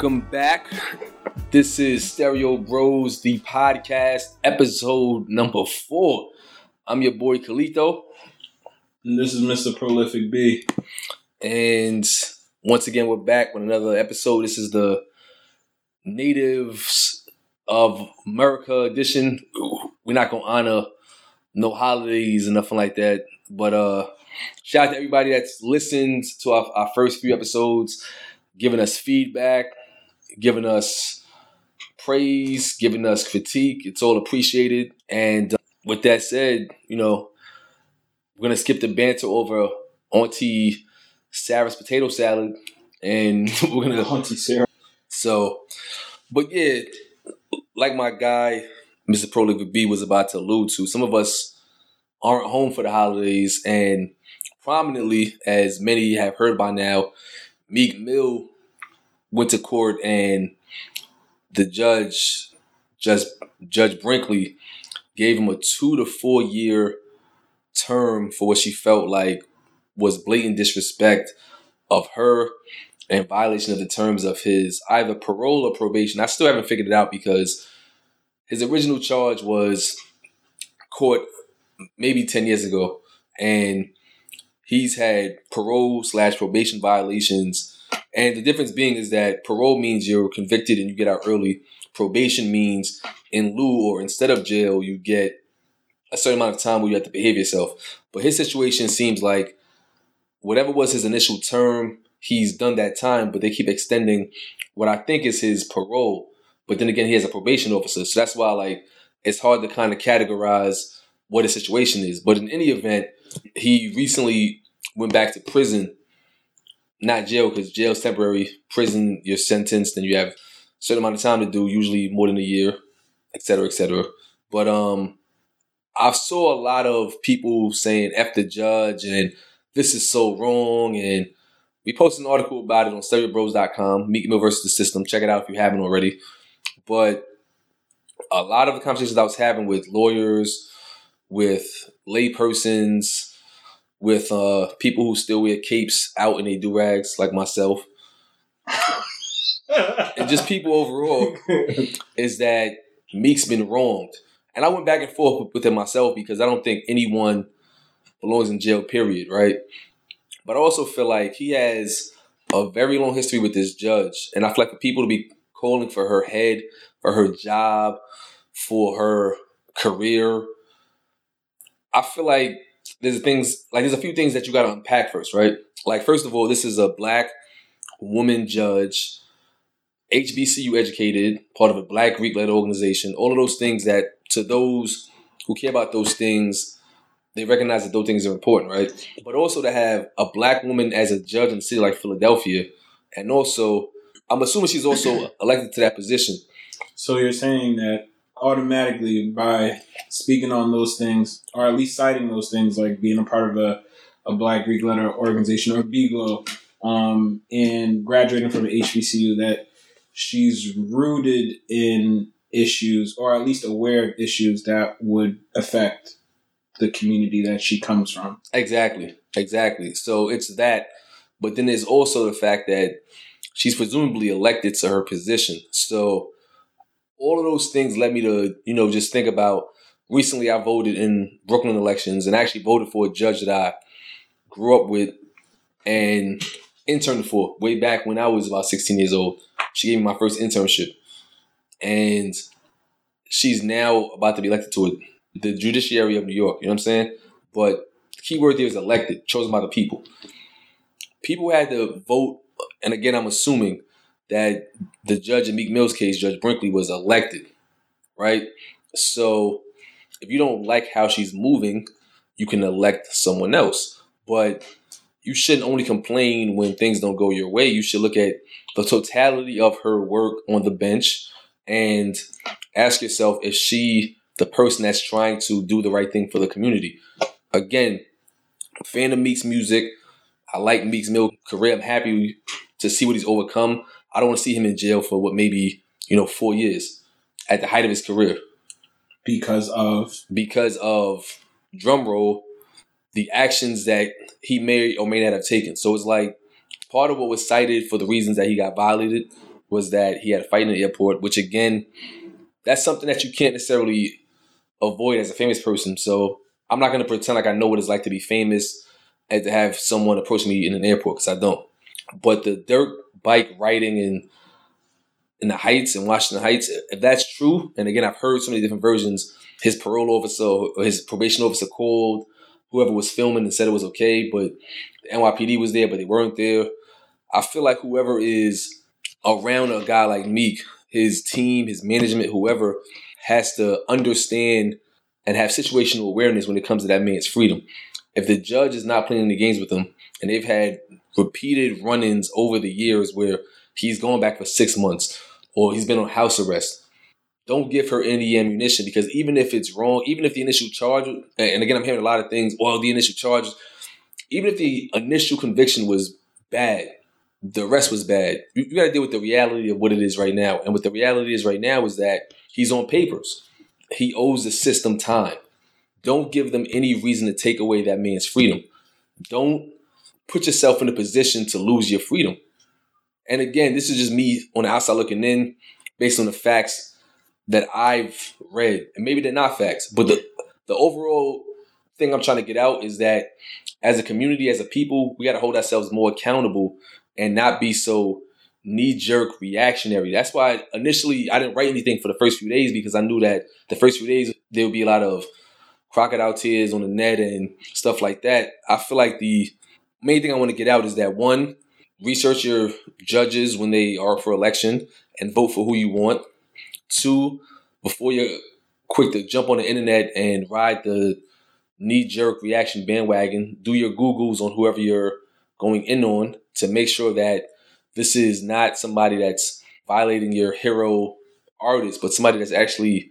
Welcome back. This is Stereo Bros, the podcast, episode number four. I'm your boy Kalito. And this is Mr. Prolific B. And once again, we're back with another episode. This is the Natives of America edition. We're not gonna honor no holidays and nothing like that. But uh shout out to everybody that's listened to our, our first few episodes, giving us feedback, giving us praise, giving us critique. It's all appreciated. And uh, with that said, you know, we're gonna skip the banter over Auntie Sarah's potato salad, and we're gonna Auntie Sarah. So, but yeah, like my guy, Mr. Prolific B was about to allude to, some of us aren't home for the holidays, and prominently, as many have heard by now, Meek Mill went to court, and the judge, Judge Judge Brinkley, gave him a two to four year term for what she felt like was blatant disrespect of her and violation of the terms of his either parole or probation. I still haven't figured it out because his original charge was caught maybe 10 years ago and he's had parole slash probation violations and the difference being is that parole means you're convicted and you get out early. Probation means in lieu or instead of jail you get a certain amount of time where you have to behave yourself. But his situation seems like whatever was his initial term he's done that time but they keep extending what i think is his parole. But then again he has a probation officer. So that's why like it's hard to kind of categorize what his situation is. But in any event he recently went back to prison not jail because jail's temporary. Prison you're sentenced and you have a certain amount of time to do usually more than a year et cetera et cetera. But um i saw a lot of people saying f the judge and this is so wrong and we posted an article about it on stereobros.com meek mill versus the system. Check it out if you haven't already. But a lot of the conversations i was having with lawyers with laypersons with uh, people who still wear capes out in their do rags, like myself, and just people overall, is that Meek's been wronged. And I went back and forth with him myself because I don't think anyone belongs in jail, period, right? But I also feel like he has a very long history with this judge. And I feel like for people to be calling for her head, for her job, for her career, I feel like there's things like there's a few things that you got to unpack first, right? Like first of all, this is a black woman judge, HBCU educated, part of a black Greek led organization. All of those things that to those who care about those things, they recognize that those things are important, right? But also to have a black woman as a judge in a city like Philadelphia, and also I'm assuming she's also elected to that position. So you're saying that automatically by speaking on those things, or at least citing those things, like being a part of a, a Black Greek letter organization or BGLO, um, and graduating from HBCU, that she's rooted in issues, or at least aware of issues that would affect the community that she comes from. Exactly, exactly. So it's that, but then there's also the fact that she's presumably elected to her position. So all of those things led me to, you know, just think about recently I voted in Brooklyn elections and actually voted for a judge that I grew up with and interned for way back when I was about 16 years old. She gave me my first internship. And she's now about to be elected to the judiciary of New York. You know what I'm saying? But the key word there is elected, chosen by the people. People had to vote, and again, I'm assuming that the judge in Meek Mill's case, Judge Brinkley, was elected, right? So if you don't like how she's moving, you can elect someone else. But you shouldn't only complain when things don't go your way. You should look at the totality of her work on the bench and ask yourself if she the person that's trying to do the right thing for the community? Again, fan of Meek's music. I like Meek's Mill career. I'm happy to see what he's overcome. I don't want to see him in jail for what maybe you know four years at the height of his career because of because of drum roll the actions that he may or may not have taken. So it's like part of what was cited for the reasons that he got violated was that he had a fight in the airport, which again, that's something that you can't necessarily avoid as a famous person. So I'm not going to pretend like I know what it's like to be famous and to have someone approach me in an airport because I don't. But the dirt bike riding in in the Heights in Washington Heights, if that's true, and again I've heard so many different versions. His parole officer his probation officer called whoever was filming and said it was okay, but the NYPD was there, but they weren't there. I feel like whoever is around a guy like Meek, his team, his management, whoever, has to understand and have situational awareness when it comes to that man's freedom. If the judge is not playing the games with him, and they've had repeated run-ins over the years where he's going back for six months or he's been on house arrest, don't give her any ammunition because even if it's wrong, even if the initial charge, and again, I'm hearing a lot of things, well, the initial charge, even if the initial conviction was bad, the rest was bad. You, you got to deal with the reality of what it is right now. And what the reality is right now is that he's on papers. He owes the system time. Don't give them any reason to take away that man's freedom. Don't put yourself in a position to lose your freedom. And again, this is just me on the outside looking in based on the facts that I've read. And maybe they're not facts, but the, the overall thing I'm trying to get out is that as a community, as a people, we got to hold ourselves more accountable and not be so knee jerk reactionary. That's why initially I didn't write anything for the first few days because I knew that the first few days there would be a lot of crocodile tears on the net and stuff like that. I feel like the main thing I want to get out is that one, research your judges when they are for election and vote for who you want. Two, before you're quick to jump on the internet and ride the knee jerk reaction bandwagon, do your Googles on whoever you're going in on to make sure that this is not somebody that's violating your hero artist, but somebody that's actually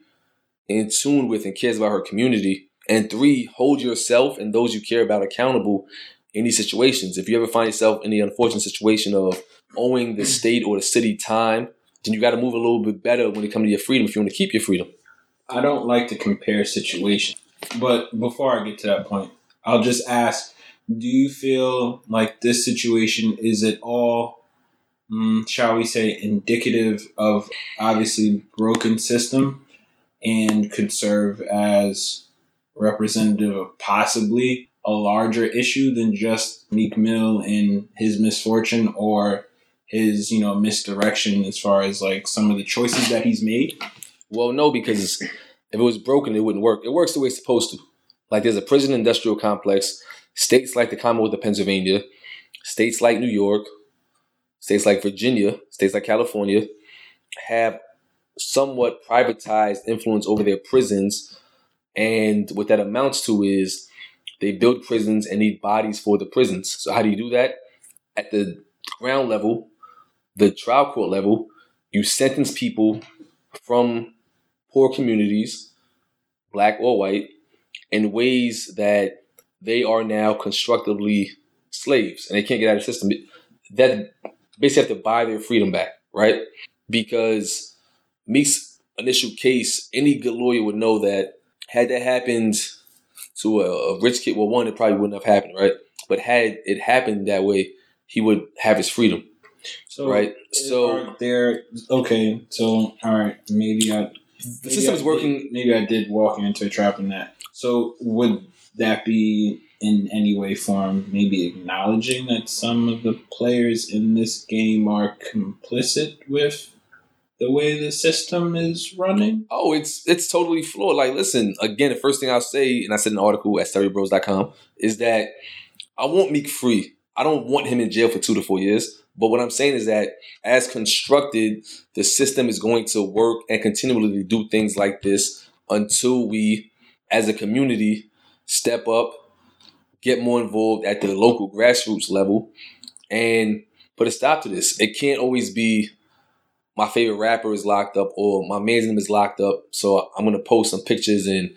in tune with and cares about her community. And three, hold yourself and those you care about accountable in these situations. If you ever find yourself in the unfortunate situation of owing the state or the city time, then you got to move a little bit better when it comes to your freedom if you want to keep your freedom. I don't like to compare situations, but before I get to that point, I'll just ask do you feel like this situation is at all, mm, shall we say, indicative of obviously broken system and could serve as representative of possibly a larger issue than just Meek Mill and his misfortune or his, you know, misdirection as far as like some of the choices that he's made? Well, no, because if it was broken, it wouldn't work. It works the way it's supposed to. Like there's a prison industrial complex States like the Commonwealth of Pennsylvania, states like New York, states like Virginia, states like California have somewhat privatized influence over their prisons. And what that amounts to is they build prisons and need bodies for the prisons. So, how do you do that? At the ground level, the trial court level, you sentence people from poor communities, black or white, in ways that they are now constructively slaves and they can't get out of the system. That basically have to buy their freedom back, right? Because Meek's initial case, any good lawyer would know that had that happened to a, a rich kid, well, one, it probably wouldn't have happened, right? But had it happened that way, he would have his freedom. So right. So there. Okay. So all right. Maybe I. The system is working. Maybe I did walk into a trap in that. So would that be in any way, form, maybe acknowledging that some of the players in this game are complicit with the way the system is running? Oh, it's it's totally flawed. Like, listen, again, the first thing I'll say, and I said in an article at stereobros.com, is that I want Meek free. I don't want him in jail for two to four years. But what I'm saying is that as constructed, the system is going to work and continually do things like this until we, as a community, step up, get more involved at the local grassroots level, and put a stop to this. It can't always be my favorite rapper is locked up or my man's name is locked up, so I'm gonna post some pictures and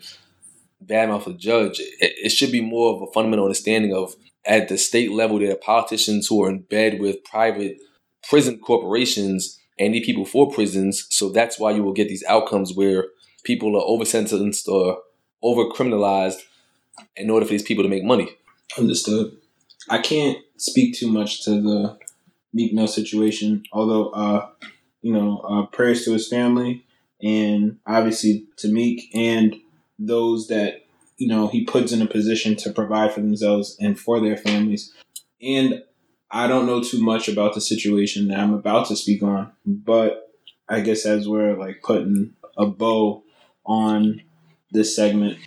badmouth the judge. It, it should be more of a fundamental understanding of at the state level there are politicians who are in bed with private prison corporations and need people for prisons. So that's why you will get these outcomes where people are over sentenced or over criminalized in order for these people to make money. Understood. I can't speak too much to the Meek Mill situation. Although, uh, you know, uh, prayers to his family and obviously to Meek and those that you know he puts in a position to provide for themselves and for their families. And I don't know too much about the situation that I'm about to speak on, but I guess as we're like putting a bow on this segment,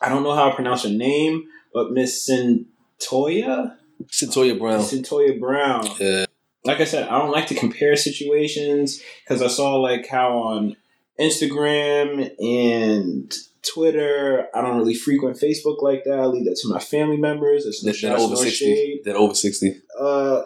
I don't know how to pronounce her name, but Miss Cyntoia, Cyntoia Brown. Cyntoia Brown. Yeah. Like I said, I don't like to compare situations because I saw like how on Instagram and Twitter, I don't really frequent Facebook like that. I leave that to my family members. It's no That, that over no sixty. shade. That over sixty. Uh,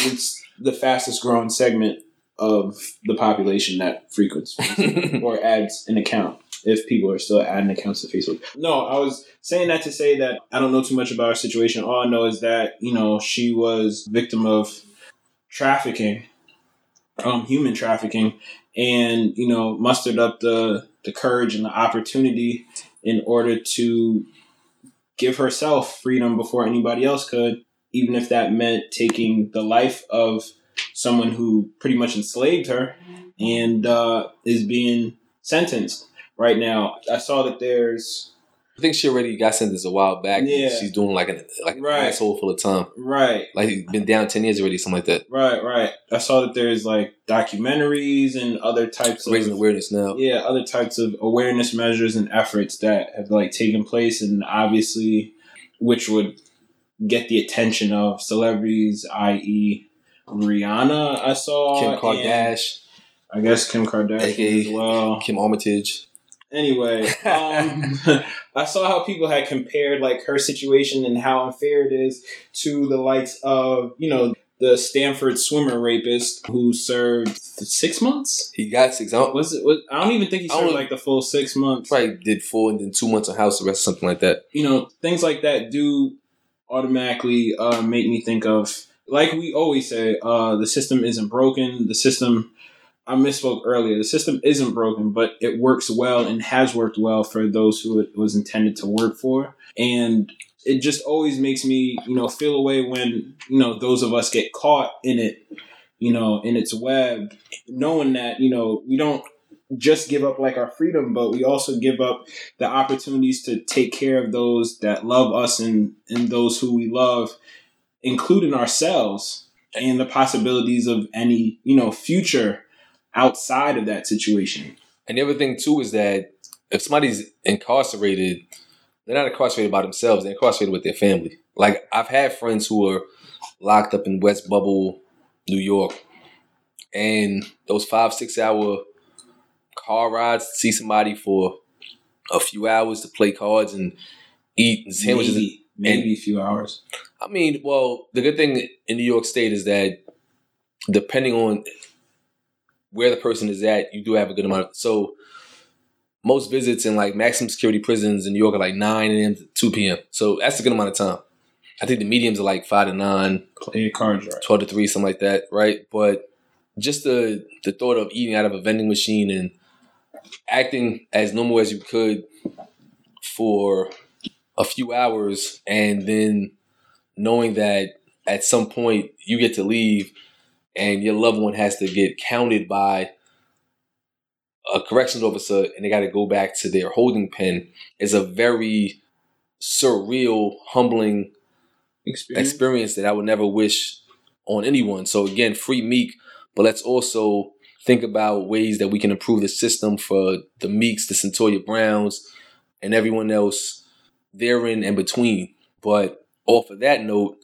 it's the fastest growing segment of the population that frequents or adds an account if people are still adding accounts to Facebook. No, I was saying that to say that I don't know too much about her situation. All I know is that, you know, she was victim of trafficking, um, human trafficking, and, you know, mustered up the, the courage and the opportunity in order to give herself freedom before anybody else could, even if that meant taking the life of someone who pretty much enslaved her and uh, is being sentenced right now. I saw that there's I think she already got sentenced a while back. Yeah. She's doing like an like Right. an asshole full of time. right, Like he's been down ten years already, something like that. right, right. I saw that there's like documentaries and other types Raising of awareness now. yeah, other types of awareness measures and efforts that have like taken place, and obviously, which would get the attention of celebrities, i.e., Rihanna. I saw Kim Kardashian, I guess Kim Kardashian as well. Kim Armitage. Anyway, um, I saw how people had compared like her situation and how unfair it is to the likes of you know the Stanford swimmer rapist who served six months. He got six. I don't, Was it? Was, I don't even think he served like the full six months. probably did four and then two months of house arrest or something like that. You know, things like that do automatically uh, make me think of like we always say, uh, the system isn't broken. The system. I misspoke earlier. The system isn't broken, but it works well and has worked well for those who it was intended to work for. And it just always makes me, you know, feel away when, you know, those of us get caught in it, you know, in its web, knowing that, you know, we don't just give up like our freedom, but we also give up the opportunities to take care of those that love us and, and those who we love, including ourselves and the possibilities of any, you know, future outside of that situation. And the other thing too is that if somebody's incarcerated, they're not incarcerated by themselves. They're incarcerated with their family. Like I've had friends who are locked up in West Bubble, New York, and those five six hour car rides to see somebody for a few hours to play cards and eat sandwiches. Maybe, maybe a few hours. I mean, well, the good thing in New York State is that depending on where the person is at, you do have a good amount. Of, so most visits in like maximum security prisons in New York are like nine a.m. to two p.m. So that's a good amount of time. I think the mediums are like five to nine, Play your right. 12 to 3, something like that, right? But just the the thought of eating out of a vending machine and acting as normal as you could for a few hours and then knowing that at some point you get to leave and your loved one has to get counted by a corrections officer and they got to go back to their holding pen is a very surreal, humbling Experience. experience that I would never wish on anyone. So again, free Meek, but let's also think about ways that we can improve the system for the Meeks, the Cyntoia Browns, and everyone else therein and between. But off of that note,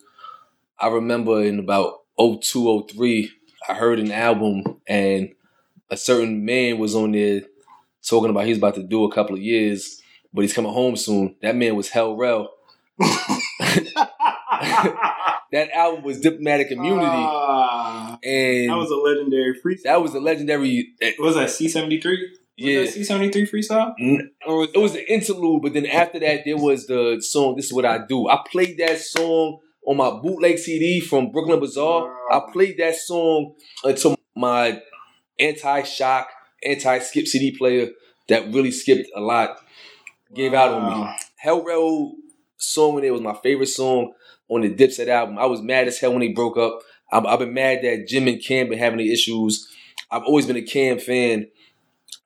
I remember in about 02, 03, I heard an album and a certain man was on there talking about he's about to do a couple of years, but he's coming home soon. That man was Hell Rell. that album was Diplomatic Immunity, Ah, and that was a legendary freestyle. that was a legendary. eh, was that C seventy three. Yeah, C seventy three freestyle. Or was it was the interlude, but then after that, there was the song. This is what I do. I played that song on my bootleg CD from Brooklyn Bazaar. I played that song until my anti-shock, anti-skip CD player that really skipped a lot gave out on me. Hell Railroad song when it was my favorite song on the Dipset album. I was mad as hell when they broke up. I've, I've been mad that Jim and Cam been having the issues. I've always been a Cam fan,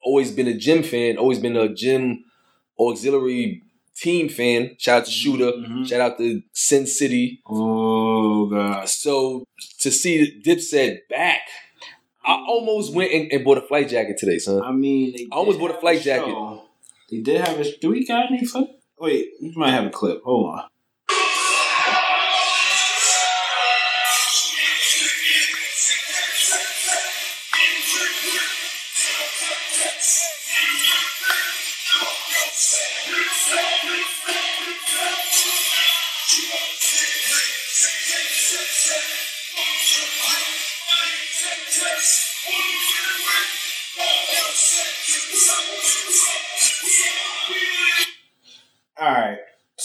always been a Jim fan, always been a Jim auxiliary team fan. Shout out to Shooter. Mhm. Shout out to Sin City. Oh gosh. So to see Dipset back, I almost went and, and bought a flight jacket today, son. I mean, they I almost bought a flight show. jacket. They did have a. Do we got any? Wait, you might have a clip. Hold on.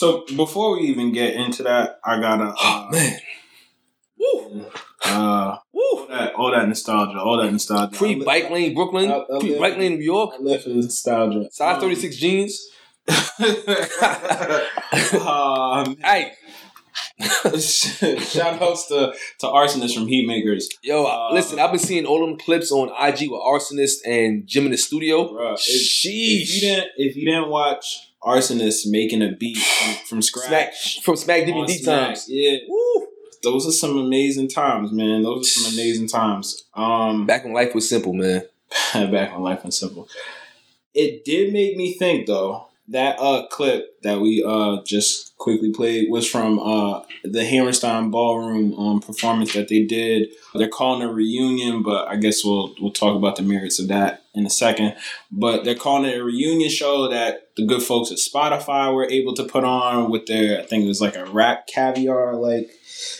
So before we even get into that, I gotta. Oh Uh, man, woo, uh, woo. all that, all that nostalgia, all that nostalgia. Pre bike lane Brooklyn, I- I pre bike lane New York, I live for nostalgia. size thirty six jeans. um, Hey, shout outs to to Rsonists from Heatmakerz. yo, Uh, listen, I've been seeing all them clips on IG with Rsonist and Jim in the studio. Bruh, if, Sheesh. if you didn't if you didn't watch Rsonists making a beat from, from Smack scratch from Smack DVD Smack, times. yeah, Woo. those are some amazing times, man. Those are some amazing times. Um, Back when life was simple, man. back when life was simple. It did make me think though. That uh clip that we uh just quickly played was from uh the Hammerstein Ballroom um performance that they did. They're calling a reunion, but I guess we'll we'll talk about the merits of that in a second. But they're calling it a reunion show that the good folks at Spotify were able to put on with their I think it was like a RapCaviar like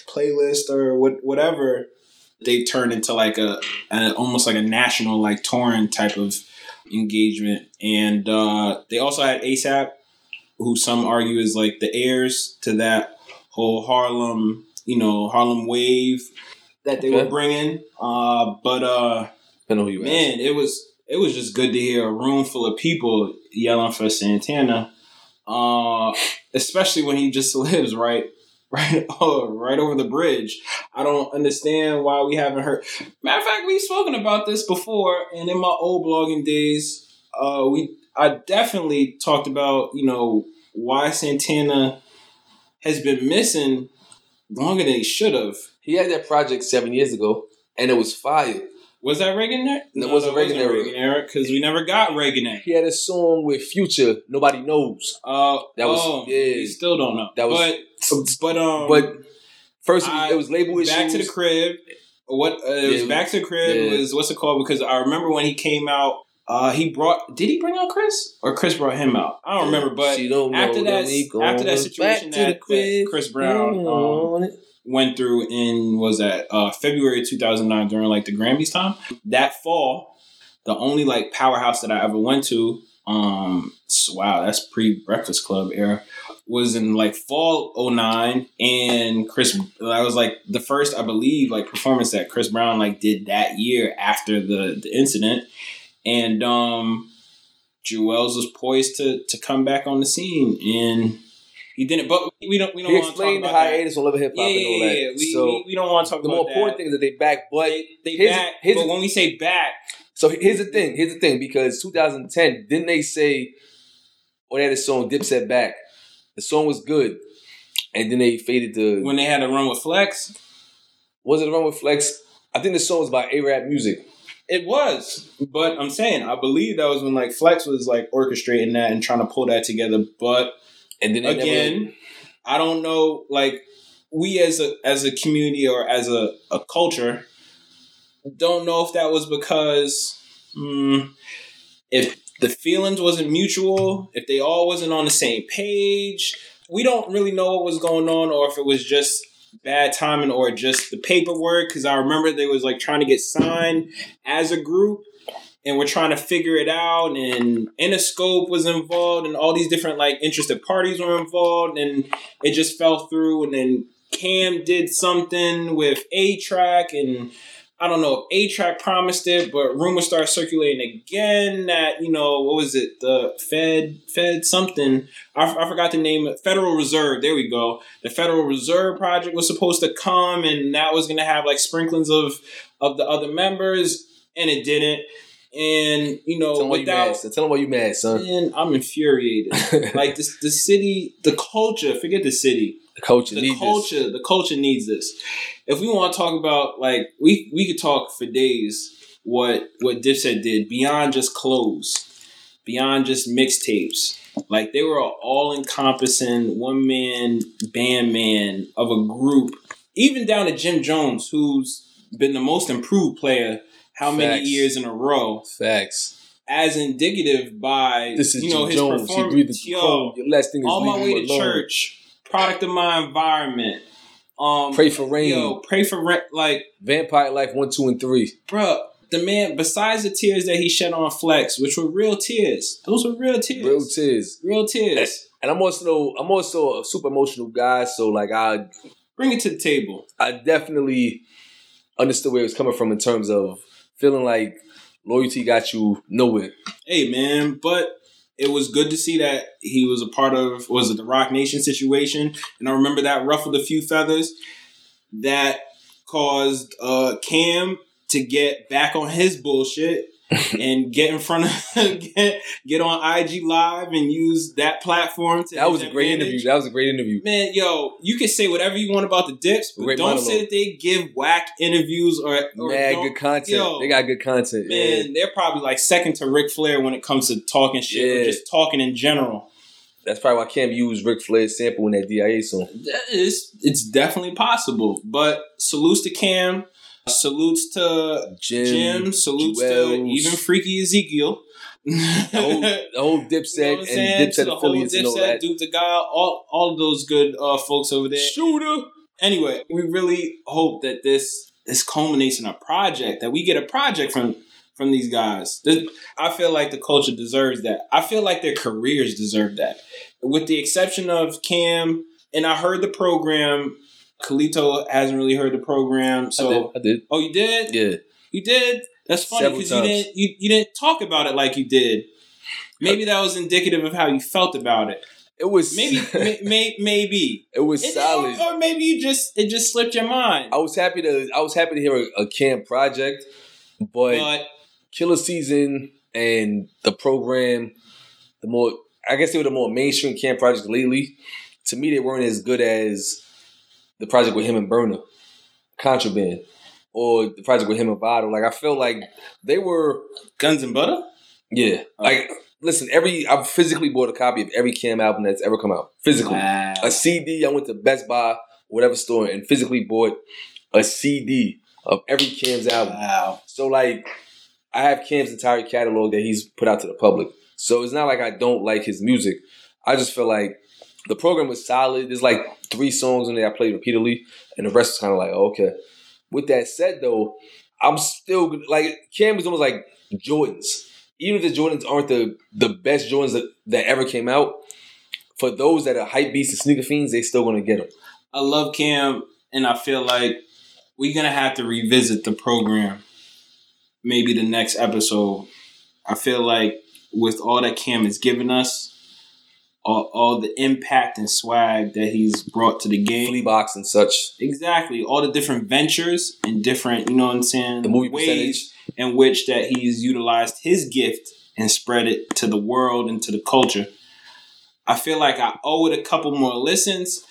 playlist or what whatever they turned into like a, a almost like a national like touring type of engagement and uh they also had asap who some argue is like the heirs to that whole harlem you know harlem wave that they Okay. were bringing uh but uh Depending on who you ask. man it was it was just good to hear a room full of people yelling for santana uh especially when he just lives right right oh, right over the bridge i don't understand why we haven't heard matter of fact we've spoken about this before and in my old blogging days uh we i definitely talked about you know why santana has been missing longer than he should have He had that project seven years ago, and it was fire. was that Reagan there? No, it wasn't that Reagan era. Reagan era because we never got Reagan era. He had a song with Future, Nobody Knows. Uh, That was- oh, yeah. we still don't know. That was- but but um, But first, it was- I- it was label issues. back to the crib. What uh, it was back to the crib yeah. was what's it called? Because I remember when he came out. Uh, he brought. Did he bring out Chris or Chris brought him out? I don't remember. But don't after that, after that situation that, that Chris Brown um, went through in was that uh, February 2009 during like the Grammys time. That fall, the only like powerhouse that I ever went to, um, wow, that's pre Breakfast Club era, was in like fall 09 and Chris. That was like the first, I believe, like performance that Chris Brown like did that year after the the incident, and um, Juelz was poised to to come back on the scene and. He didn't, but we don't. We don't He want to talk explained the about that. hiatus on Love Hip Hop Yeah, and all that. yeah. We, so we, we don't want to talk the more that. important thing is that they back, but they, they here's- back. here's- but when we say back, So here's the thing. Here's the thing. Because 2010, didn't they say, or they had a song Dipset back? The song was good, and then they faded to. when they had a run with Flex, was it the run with Flex? I think the song was by A-Rap Music. It was. But I'm saying, I believe that was when like Flex was like orchestrating that and trying to pull that together. But And then again, never, I don't know. Like we as a as a community or as a, a culture, don't know if that was because mm, if the feelings wasn't mutual, if they all wasn't on the same page. We don't really know what was going on, or if it was just bad timing or just the paperwork. Because I remember they was like trying to get signed as a group, and we're trying to figure it out. And Interscope was involved, and all these different like interested parties were involved, and it just fell through. And then Cam did something with A-Trak, and I don't know if A-Trak promised it, but rumors start circulating again that you know what was it the Fed Fed something I, I forgot the name Federal Reserve there we go the Federal Reserve project was supposed to come and that was gonna have like sprinklings of of the other members and it didn't and you know Tell you without mad. son. Tell them why you mad, son. man I'm infuriated like this the city the culture forget the city the coach the culture the culture needs this if we want to talk about like we we could talk for days what what Dipset did beyond just clothes beyond just mixtapes like they were an all encompassing one man band man of a group even down to Jim Jones who's been the most improved player how many Facts. years in a row this. Facts. as indicative by This is you know Jim his Jones. Performance the Yo. Last thing is on my way to alone. church, product of my environment. Um, Pray for rain. Yo, pray for rain. Like, Vampire Life one, two, and three. bruh, the man. Besides the tears that he shed on Flex, which were real tears, those were real tears. Real tears. Real tears. And I'm also I'm also a super emotional guy, so like I Bring it to the table. I definitely understood where it was coming from in terms of feeling like loyalty got you nowhere. Hey, man, but. It was good to see that he was a part of was it the Roc Nation situation, and I remember that ruffled a few feathers. That caused uh, Cam to get back on his bullshit and get in front of get, get on IG Live and use that platform. To That was a great advantage. interview. That was a great interview. Man, yo, you can say whatever you want about the dips, but Great don't monologue. say that they give whack interviews or, or Mad good content. yo, they got good content. Man, yeah. they're probably like second to Ric Flair when it comes to talking shit or just talking in general. That's probably why Cam used Ric Flair's sample in that DIA song. It's it's definitely possible. But salutes to Cam, salutes to Jim, Jim, salutes to even Freekey Zekey. the whole, the whole You know Dipset I'm saying? and Dipset affiliates and all that. Duke the God, all all of those good uh, folks over there. Shooter. Anyway, we really hope that this this culminates in a project that we get a project from from these guys. This- I feel like the culture deserves that. I feel like their careers deserve that, with the exception of Cam. And I heard the program. Kalito hasn't really heard the program, so I did. I did. oh, you did? Yeah. You did. That's funny because you didn't you, you didn't talk about it like you did. Maybe that was indicative of how you felt about it. It was Maybe, may, may, maybe. it was solid. Or, or maybe you just it just slipped your mind. I was happy to I was happy to hear a, a Cam project, but But Killa Season and the program, the more I guess they were the more mainstream camp projects lately. To me, they weren't as good as the project with him and Burner, Contraband, or the project with him and Vado. Like I feel like they were, Guns and Butter. yeah. Oh. Like listen, every I've physically bought a copy of every Cam album that's ever come out. Physically, a CD. I went to Best Buy, whatever store, and physically bought a CD of every Cam's album. Wow. So like, I have Cam's entire catalog that he's put out to the public. So it's not like I don't like his music. I just feel like the program was solid. There's like three songs in there I played repeatedly, and the rest is kind of like oh, okay. With that said, though, I'm still like Cam is almost like Jordans. Even if the Jordans aren't the the best Jordans that, that ever came out, for those that are hype beasts and sneaker fiends, they still gonna get them. I love Cam, and I feel like we're gonna have to revisit the program. Maybe the next episode. I feel like with all that Cam has given us, all, all the impact and swag that he's brought to the game, Flea box and such. Exactly. All the different ventures and different, you know what I'm saying, The movie ways percentage. in which that he's utilized his gift and spread it to the world and to the culture. I feel like I owe it a couple more listens.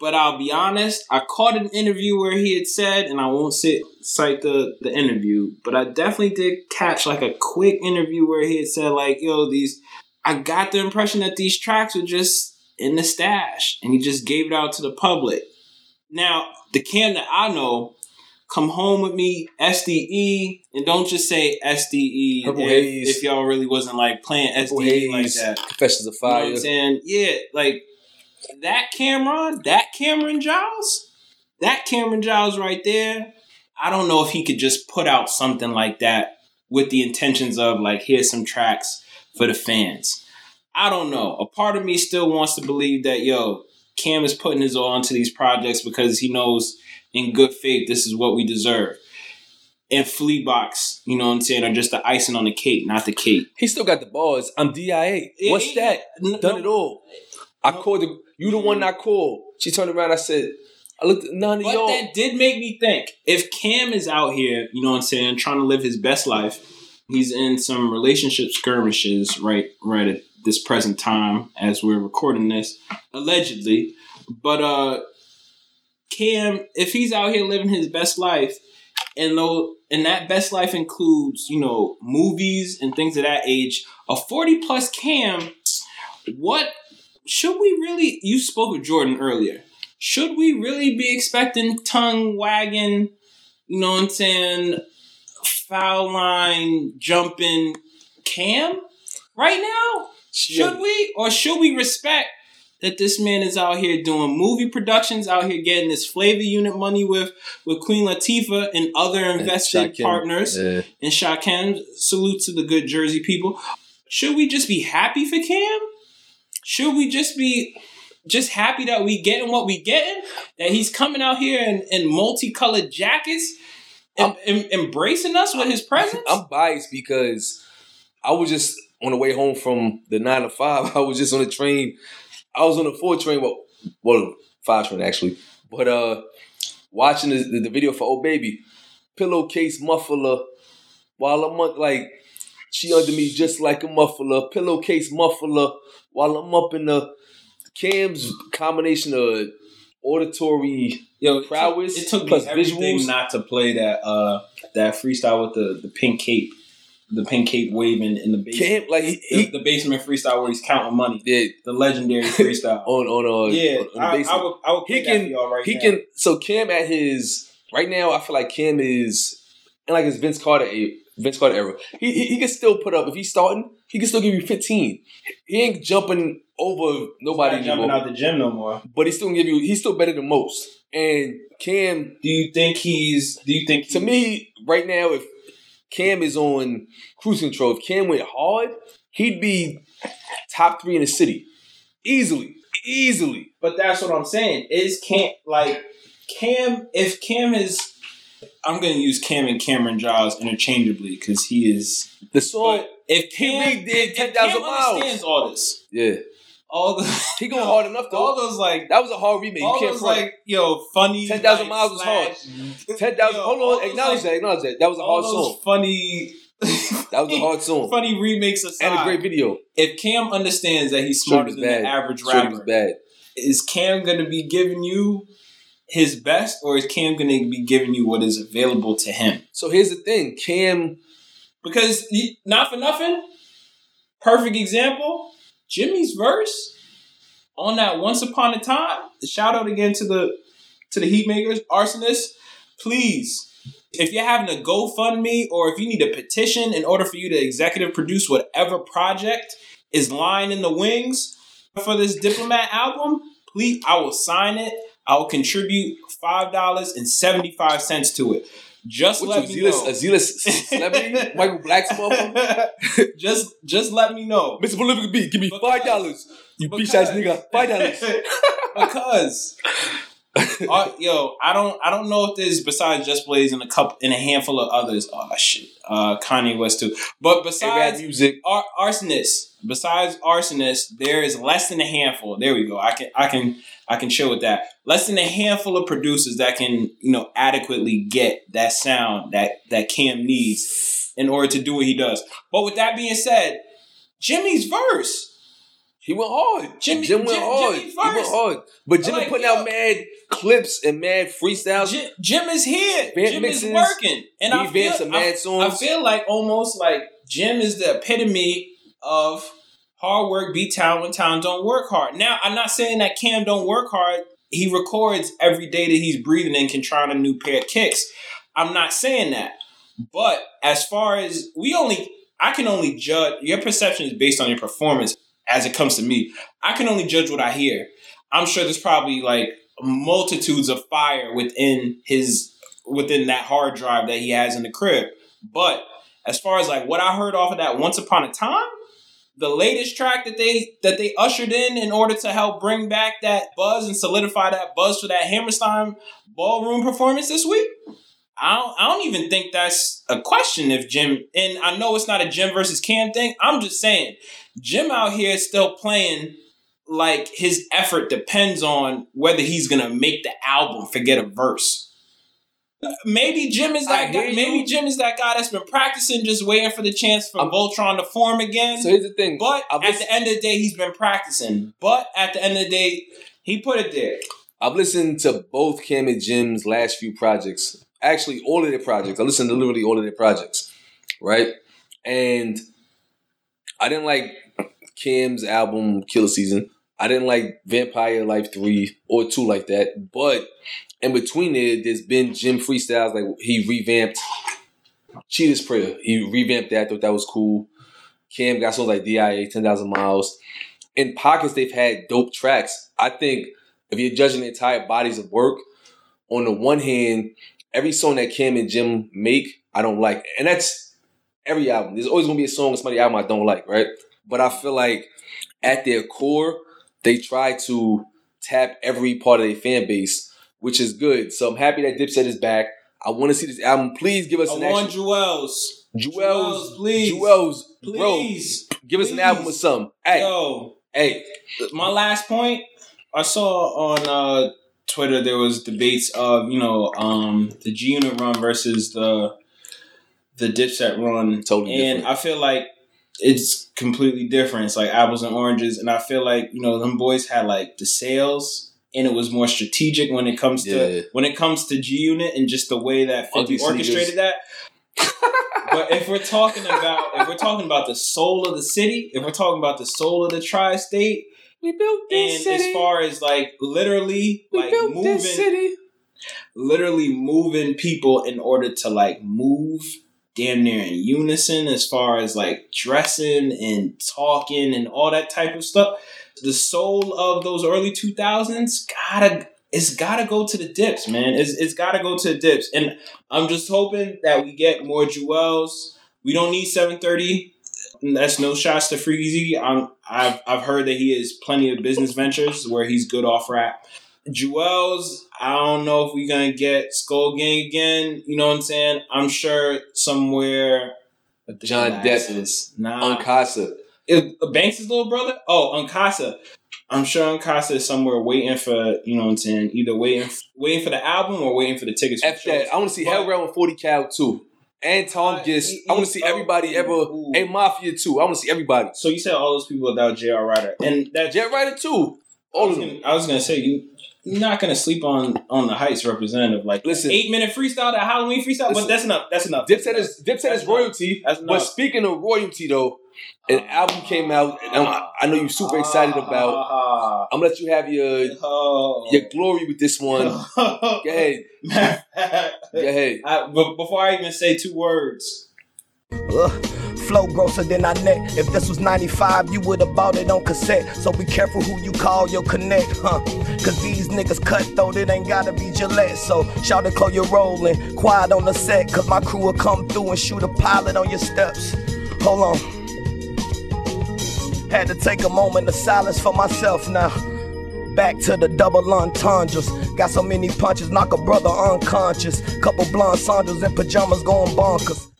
But I'll be honest, I caught an interview where he had said, and I won't sit, cite the, the interview, but I definitely did catch like a quick interview where he had said, like, yo, these, I got the impression that these tracks were just in the stash, and he just gave it out to the public. Now, the Cam that I know, come home with me, SDE, and don't just say SDE if, if y'all really wasn't like playing Purple SDE like that. Confessions of You know what Fire. I'm saying? Yeah, like that Cameron, that Cameron Giles, that Cameron Giles right there. I don't know if he could just put out something like that with the intentions of like, here's some tracks for the fans. I don't know. A part of me still wants to believe that yo, Cam is putting his all into these projects because he knows in good faith this is what we deserve. and Flea Box, you know what I'm saying, are just the icing on the cake, not the cake. He still got the balls. I'm DIA. What's that? Done it all. I No. called the. You the one I called. She turned around. I said, I looked at none of But y'all. that did make me think if Cam is out here, you know what I'm saying, trying to live his best life, he's in some relationship skirmishes right right at this present time as we're recording this, allegedly. But uh Cam, if he's out here living his best life, and though and that best life includes, you know, movies and things of that age, a 40 plus Cam, what should we really you spoke with Jordan earlier should we really be expecting tongue wagging, you know what I'm saying, foul line jumping Cam right now? Should we? Or should we respect that this man is out here doing movie productions, out here getting this flavor unit money with, with Queen Latifah and other invested Shakim. partners Yeah. and Shakim? Salute to the good Jersey people. Should we just be happy for Cam? Should we just be just happy that we getting what we getting? That he's coming out here in, in multicolored jackets, and, em- embracing us with his presence. I'm biased because I was just on the way home from the nine to five. I was just on the train. I was on the four train. Well, well, five train actually. But uh, watching the, the, the video for Oh Baby, pillowcase muffler, while I'm up, like she under me just like a muffler, pillowcase muffler, while I'm up in the Cam's combination of auditory Yo, it prowess Took, it took plus me everything visuals. not to play that uh that freestyle with the the pink cape, the pink cape waving in the basement. Cam like he, the, he the basement freestyle where he's counting money. The legendary freestyle. on on uh yeah, on, on I. I would I would He can- for y'all right he now. can so Cam at his right now I feel like Cam is and like it's Vince Carter era Vince Carter era. He, he he can still put up if he's starting, he can still give you 15. He ain't jumping over nobody jumping out the gym no more. But he's still give you he's still better than most. And Cam Do you think he's? Do you think to me, right now, if Cam is on cruise control, if Cam went hard, he'd be top three in the city. Easily. Easily. But that's what I'm saying. Is Cam like Cam? If Cam is, I'm going to use Cam and Cameron Giles interchangeably because he is. The But if Cam did 10,000 Cam miles. understands all this, yeah. all the He going hard enough though. all those like That was a hard remake. You all can't those front. like yo funny 10,000 like, miles was hard. 10,000. Hold on. Acknowledge like, that. Acknowledge that. That was a hard song. funny. That was a hard song. funny remakes aside. And a great video. if Cam understands that he's smarter than bad. the average Shorty rapper, bad. is Cam going to be giving you his best, or is Cam going to be giving you what is available to him? So here's the thing. Cam, Because he- not for nothing, perfect example. Jimmy's verse on that "Once Upon a Time." Shout out again to the to the Heat makers, Rsonists. Please, if you're having a GoFundMe or if you need a petition in order for you to executive produce whatever project is lying in the wings for this Diplomat album, please, I will sign it. I will contribute five dollars and seventy five cents to it. Just what let you, me zealous, know. a zealous celebrity? Michael Black's motherfucker? just just let me know. Mr. Prolific B, give me $5. You bitch ass nigga. $5. because uh, yo, I don't I don't know if there's besides Just Blaze and a couple and a handful of others. Oh shit, uh, Kanye West too. But besides music. Ar- Rsonist, besides Rsonist, there is less than a handful. There we go. I can I can I can chill with that. Less than a handful of producers that can you know adequately get that sound that that Cam needs in order to do what he does. But with that being said, Jimmy's verse. He went hard. Jimmy- Jim went Jim- hard. Jimmy he went hard. But Jimmy Like, putting yo. out mad clips and mad freestyles. Jim, Jim is here. Fan Jim mixes, is working, and I feel, I, mad I feel like almost like Jim is the epitome of hard work beat town when town don't work hard. Now, I'm not saying that Cam don't work hard. He records every day that he's breathing and can try on a new pair of kicks. I'm not saying that. But as far as we only, I can only judge, your perception is based on your performance as it comes to me. I can only judge what I hear. I'm sure there's probably like multitudes of fire within his, within that hard drive that he has in the crib. But as far as like what I heard off of that Once Upon a Time, the latest track that they that they ushered in in order to help bring back that buzz and solidify that buzz for that Hammerstein ballroom performance this week. I don't, I don't even think that's a question if Jim and I know it's not a Jim versus Cam thing. I'm just saying Jim out here is still playing like his effort depends on whether he's gonna make the album. Forget a verse. Maybe Jim is that guy. Maybe Jim is that guy that's been practicing, just waiting for the chance for I'm, Voltron to form again. So here's the thing. But I've at the end of the day, he's been practicing. But at the end of the day, he put it there. I've listened to both Cam and Jim's last few projects. Actually, all of their projects. I listened to literally all of their projects, right? And I didn't like Cam's album Killa Season. I didn't like Vampire Life 3 or 2 like that. But in between it, there's been Jim freestyles. Like he revamped Cheetah's Prayer. He revamped that. I thought that was cool. Cam got songs like DIA, 10,000 Miles. In pockets, they've had dope tracks. I think if you're judging the entire bodies of work, on the one hand, every song that Cam and Jim make, I don't like. And that's every album. There's always gonna be a song on somebody album I don't like, right? But I feel like at their core, they try to tap every part of their fan base which is good. So I'm happy that Dipset is back. I want to see this album. Please give us I an want action. Juelz. Juelz, please. Juelz, please. Bro, give us an album with some. Hey, Yo, hey. My last point. I saw on uh, Twitter there was debates of you know um, the G Unit run versus the the Dipset run. Totally and different. I feel like it's completely different. It's like apples and oranges. And I feel like you know them boys had like the sales and it was more strategic when it comes to yeah. when it comes to G Unit and just the way that Fifty orchestrated that. but if we're talking about if we're talking about the soul of the city, if we're talking about the soul of the tri-state, we built this and city. as far as like literally we like moving, this city. literally moving people in order to like move damn near in unison as far as like dressing and talking and all that type of stuff the soul of those early 2000s gotta it's gotta go to the dips, man. It's, it's gotta go to the dips. And I'm just hoping that we get more Juelz. We don't need 730. That's no shots to Freezy. I'm, I've, I've heard that he has plenty of business ventures where he's good off rap. Juelz, I don't know if we're gonna get Skull Gang again. You know what I'm saying? I'm sure somewhere. John Depp is nah. Un Kasa. Is Banks' little brother? Oh, Un Kasa. I'm sure Un Kasa is somewhere waiting for, you know what I'm saying, either waiting waiting for the album or waiting for the tickets. F that. I want to see Hell Rell with 40 Cal too. And Tom uh, Gist. I want to see everybody ever. Ooh. And Mafia too. I want to see everybody. So you said all those people without J.R. Writer. And that Jet Ryder too. All of them. I was to say, you, you're not gonna sleep on on the Heights representative. Like listen, eight minute freestyle, that Halloween freestyle, listen, but that's enough. That's enough. Dipset is Dipset is royalty. That's enough. But speaking of royalty, though, an album came out, and I know you're super excited about. Ah. I'm gonna let you have your oh. your glory with this one. Go ahead. Go ahead. I, but before I even say two words. Ugh. Flow grosser than I net. If this was 95, you would have bought it on cassette. So be careful who you call your connect, huh? Cause these niggas cutthroat, it ain't gotta be Gillette. So shout it, call your rolling. Quiet on the set, cause my crew will come through and shoot a pilot on your steps. Hold on. Had to take a moment of silence for myself now. Back to the double entendres. Got so many punches, knock a brother unconscious. Couple blonde Sandras in pajamas going bonkers.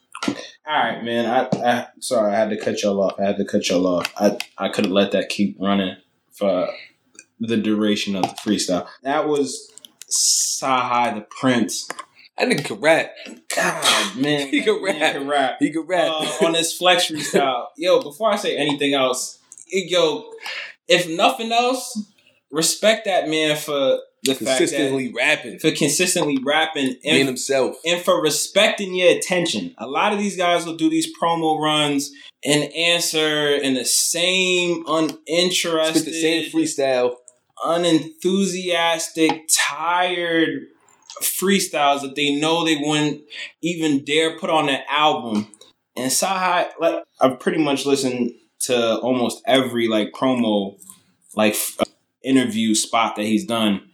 All right, man. I, I sorry, I had to cut y'all off. I had to cut y'all off. I I couldn't let that keep running for the duration of the freestyle. That was CyHi the Prince. That nigga can rap. God, man. he can rap. He can rap. He can rap. Uh, on this flex freestyle. Yo, before I say anything else, yo, if nothing else, respect that man for the fact consistently rapping, for consistently rapping, and, being himself, and for respecting your attention. A lot of these guys will do these promo runs and answer in the same uninterested, Spit the same freestyle, unenthusiastic, tired freestyles that they know they wouldn't even dare put on an album. And CyHi, like I've pretty much listened to almost every like promo, like interview spot that he's done,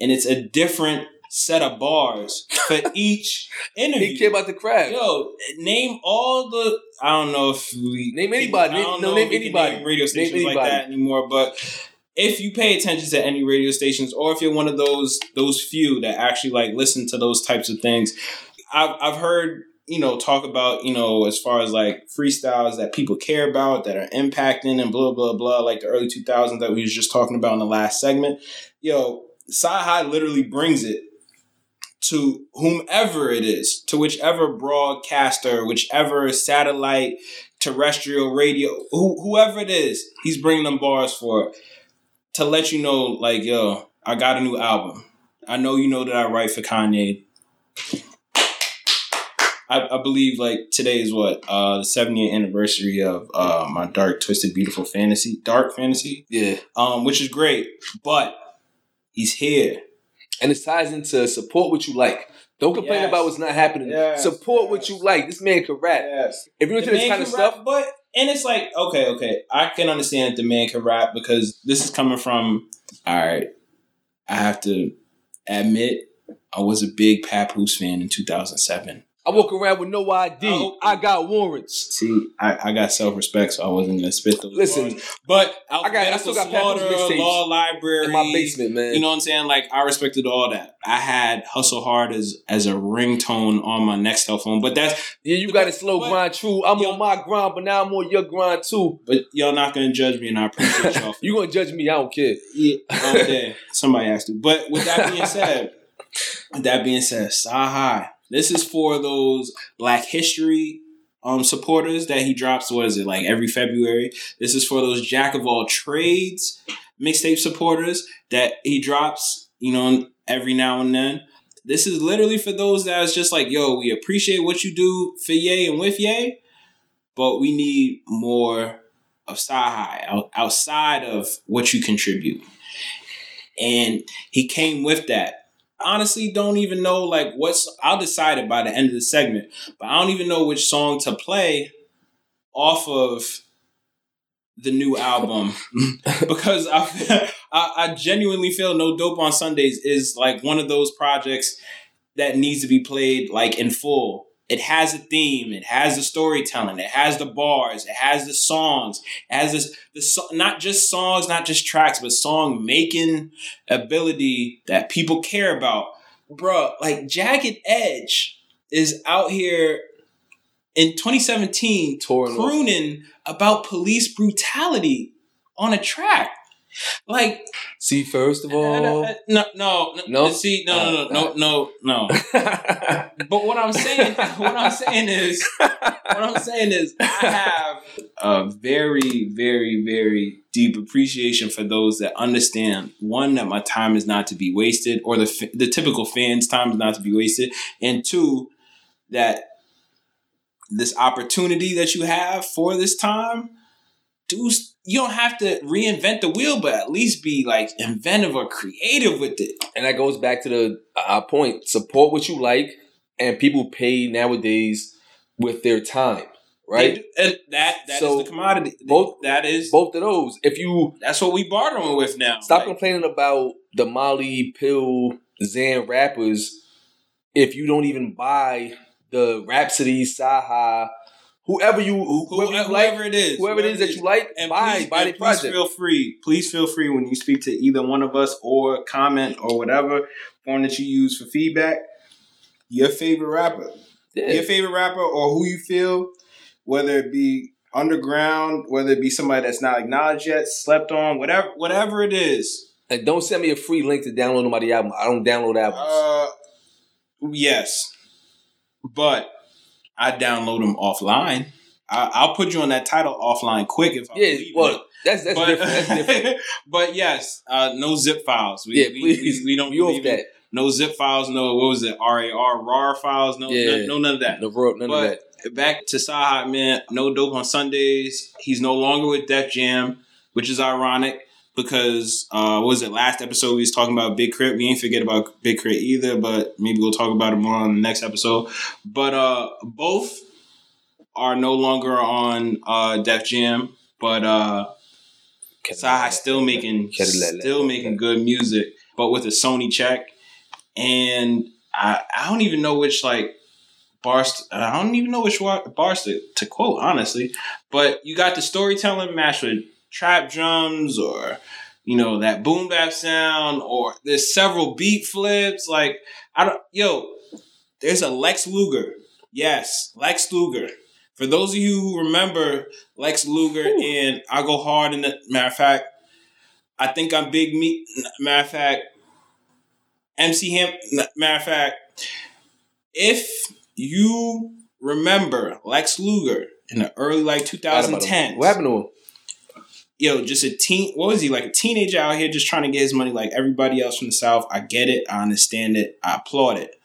and it's a different set of bars for each interview. He came out the crowd. Yo, name all the. I don't know if we name anybody. I don't no, know name anybody. Name radio stations like that anymore, but. If you pay attention to any radio stations, or if you're one of those those few that actually like listen to those types of things, I've I've heard you know talk about you know as far as like freestyles that people care about that are impacting and blah blah blah like the early 2000s that we was just talking about in the last segment. Yo, CyHi literally brings it to whomever it is, to whichever broadcaster, whichever satellite, terrestrial radio, who, whoever it is, he's bringing them bars for to let you know, like, yo, I got a new album. I know you know that I write for Kanye. I, I believe like today is what uh the 70th anniversary of uh my dark twisted beautiful fantasy dark fantasy Yeah. um which is great but he's here And it ties into support what you like. Don't complain Yes. about what's not happening. Yes. Support what you like. This man can rap. yes If you're into The this kind of rap, stuff, but and it's like okay okay I can understand that the man can rap because this is coming from all right I have to admit I was a big Papoose fan in 2007 I walk around with no ID. Oh. I got warrants. See, I, I got self respect, so I wasn't gonna spit those. Listen, bars. but I got- I still got Papoose Slaughter, Law Library In my basement, man. You know what I'm saying? Like I respected all that. I had Hustle Hard as as a ringtone on my next cell phone, but that's yeah, you got it slow but- grind true. I'm Yo- on my grind, but now I'm on your grind too. but y'all not gonna judge me, and I appreciate y'all. for You gonna judge me? I don't care. Yeah, okay. Somebody asked to. But with that being said, with that being said, CyHi. This is for those Black History um supporters that he drops. What is it like every February? This is for those Jack of all trades mixtape supporters that he drops. You know, every now and then. This is literally for those that is just like, yo, we appreciate what you do for Ye and with Ye, but we need more of CyHi out, outside of what you contribute. And he came with that. Honestly, don't even know like what's. I'll decide it by the end of the segment, but I don't even know which song to play off of the new album because I, I I genuinely feel No Dope on Sundays is like one of those projects that needs to be played like in full. It has a theme, it has the storytelling, it has the bars, it has the songs, it has this the so, not just songs, not just tracks, but song making ability that people care about. bro. like Jagged Edge is out here in 2017 Touring crooning about police brutality on a track. Like See, first of uh, all, uh, no, no, no, No? See, no, no, no, Uh, no, no, no. But what I'm saying, what I'm saying is, what I'm saying is, I have a very, very, very deep appreciation for those that understand one that my time is not to be wasted, or the the typical fan's time is not to be wasted, and two that this opportunity that you have for this time, do you don't have to reinvent the wheel, but at least be like inventive or creative with it. and that goes back to the our point: support what you like, and people pay nowadays with their time, right? They and that that is So, the commodity. both- that is Both of those. If you that's what we bartering with now. Stop Like, complaining about the Molly Pill Zan rappers if you don't even buy the Rapsody, CyHi, whoever you whoever, whoever you like, whoever it is, whoever it is that you like, and buy please, buy and the please project. feel free. Please feel free when you speak to either one of us or comment or whatever form that you use for feedback. Your favorite rapper, yeah. your favorite rapper, or who you feel, whether it be underground, whether it be somebody that's not acknowledged yet, slept on, whatever, whatever it is. and don't send me a free link to download nobody's album. I don't download albums. Uh, yes, but I download them offline. I, I'll put you on that title offline quick if I yeah, well, it. that's that's but, different. That's different. but yes, uh, no zip files. We, yeah, we- please. we, we don't believe that. No zip files. No, what was it? RAR RAR files. No, Yeah. no, no, none of that. No, none of But that. back to CyHi, man. No dope on Sundays. He's no longer with Def Jam, which is ironic because uh, what was it last episode we was talking about Big Crit. We ain't forget about Big K.R.I.T. either, but maybe we'll talk about it more on the next episode. But uh, both are no longer on uh, Def Jam, but uh, CyHi still making still making good music, but with a Sony check. And I I don't even know which like bars I don't even know which bars to, to quote honestly. But you got the storytelling matched with trap drums or you know that boom bap sound or there's several beat flips like I don't yo there's a Lex Luger. Yes, Lex Luger. For those of you who remember Lex Luger Ooh. and I Go Hard in the matter of fact, I think I'm Big Me. Matter of fact, MC Ham. Matter of fact, if you remember Lex Luger in the early like 2010 what happened to him? Yo, just a teen. What was he like? A teenager out here just trying to get his money like everybody else from the South. I get it. I understand it. I applaud it.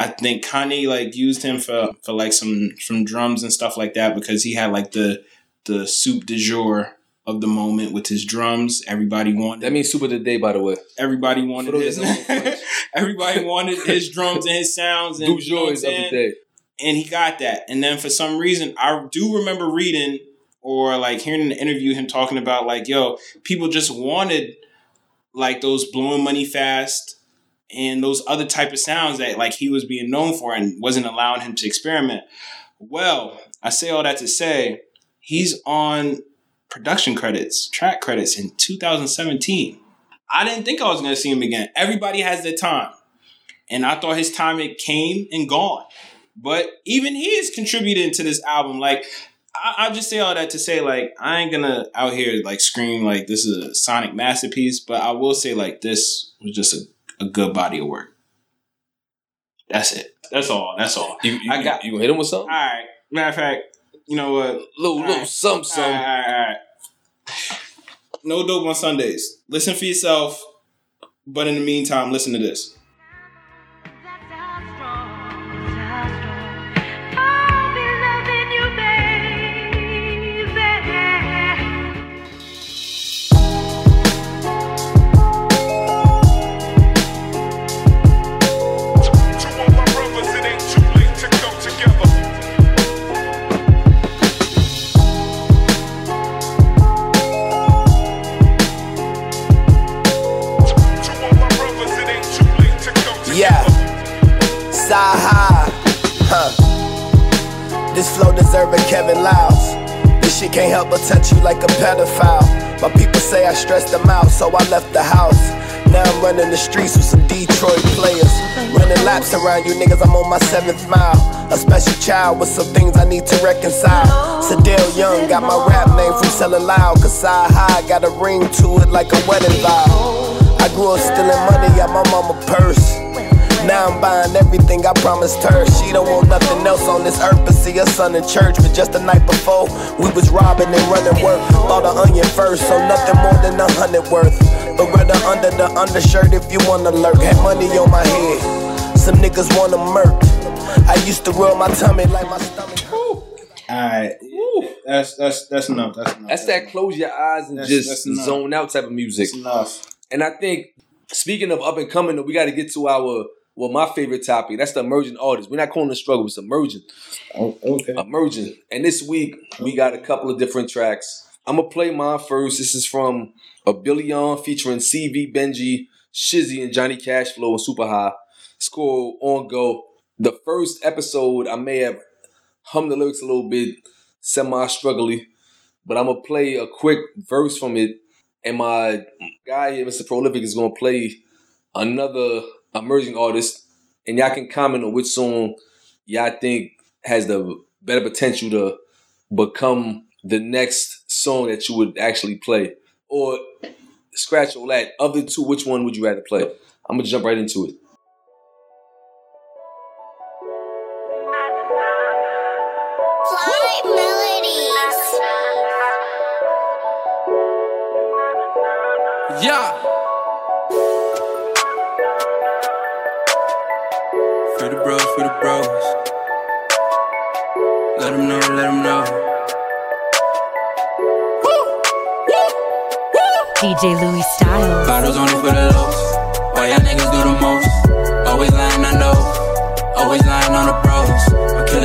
I think Kanye like used him for for like some some drums and stuff like that because he had like the the soup de jour of the moment with his drums. Everybody wanted that means super the day, by the way. Everybody wanted his. everybody wanted his drums and his sounds and du jour of the day. And he got that. And then for some reason, I do remember reading or like hearing an interview him talking about like, yo, people just wanted like those blowing money fast and those other type of sounds that like he was being known for and wasn't allowing him to experiment. Well, I say all that to say he's on production credits, track credits in 2017. I didn't think I was going to see him again. Everybody has their time. And I thought his time it came and gone. But even he is contributing to this album. Like, I, I just say all that to say, like, I ain't gonna out here like scream like this is a sonic masterpiece, but I will say like this was just a, a good body of work. That's it. That's all. That's all. You, you I got you hit him with something. All right. Matter of fact, you know what? Little, little right. some, some. All right, all right, all right. No dope on Sundays. Listen for yourself. But in the meantime, listen to this. Deserving Kevin Liles. This shit can't help but touch you like a pedophile. My people say I stressed them out, so I left the house. Now I'm running the streets with some Detroit players. Running laps around you niggas, I'm on my seventh mile. A special child with some things I need to reconcile. Cydel Young got my rap name from selling loud. Cause CyHi got a ring to it like a wedding vow. I grew up stealing money out my mama purse. Now I'm buying everything I promised her. She don't want nothing else on this earth but see her son in church. But just the night before, we was robbing and running work. Bought an onion first, so nothing more than a hundred worth. But rather under the undershirt if you wanna lurk. Had money on my head. Some niggas wanna murk. I used to roll my tummy like my stomach. Alright, that's that's that's enough. That's enough. That's, that close your eyes and that's, just that's zone out type of music. That's enough. And I think speaking of up and coming, we got to get to our well, my favorite topic. That's the emerging artist. We're not calling it struggle. It's emerging. Oh, okay. Emerging. And this week we got a couple of different tracks. I'm gonna play mine first. This is from a Billion featuring CV Benji, Shizzy, and Johnny Cashflow and Super High. Score on go. The first episode, I may have hummed the lyrics a little bit, semi struggly, but I'm gonna play a quick verse from it. And my guy here, Mr. Prolific, is gonna play another emerging artists, and y'all can comment on which song y'all think has the better potential to become the next song that you would actually play. Or scratch all that. Of the two, which one would you rather play? I'm gonna jump right into it.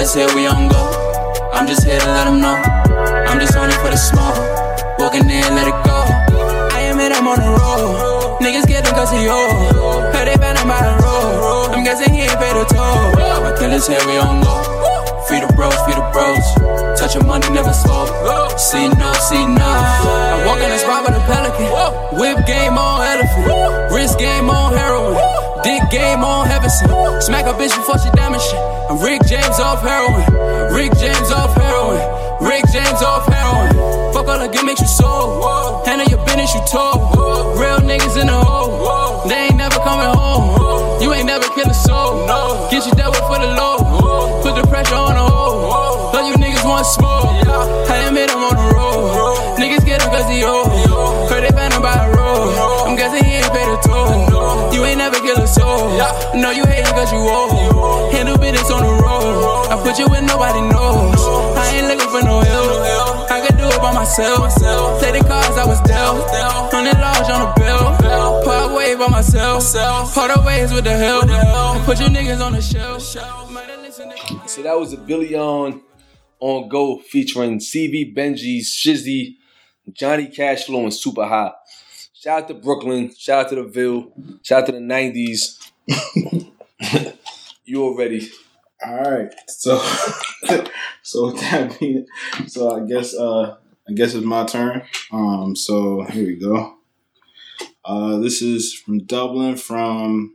My killer said we on go. I'm just here to let them know. I'm just on it for the smoke. Walking in, let it go. I am it, I'm on the road. Niggas get them cause he old. Heard they banned by the road. I'm guessing he ain't paid the toll. My killer said we on go. Feed the bros, feed the bros. touch Touching money never slow. See no, see no. I walk in the spot with a pelican. Whip game on elephant. Wrist game on heroin. Dick game on Heavenson. Smack a bitch before she damage shit. I'm Rick James off heroin. Rick James off heroin. Rick James off heroin. Fuck all the gimmicks you sold. Handle your business you told. Real niggas in the hole. They ain't never coming home. You ain't never kill a soul. Get your devil for the low. Pressure on the hole. Thought you niggas want smoke. I admit I'm on the road. Niggas get him cause he old. Heard they found him by the road. I'm guessing he ain't paid a toll. You ain't never kill a soul. No, you hating cause you old. Handle business on the road. I put you where nobody knows. I ain't looking for no help. I could do it by myself. Play the cards I was dealt. Hundred large on the bill. Park way by myself. Part ways with the help. Put you niggas on the shelf. So that was a Billion on Go featuring CV Benji's Shizzy, Johnny Cashflow, and Super High. Shout out to Brooklyn. Shout out to the Ville. Shout out to the 90s. you already. All right. So, so with that being, so I guess, uh, I guess it's my turn. Um, so here we go. Uh, this is from Dublin, from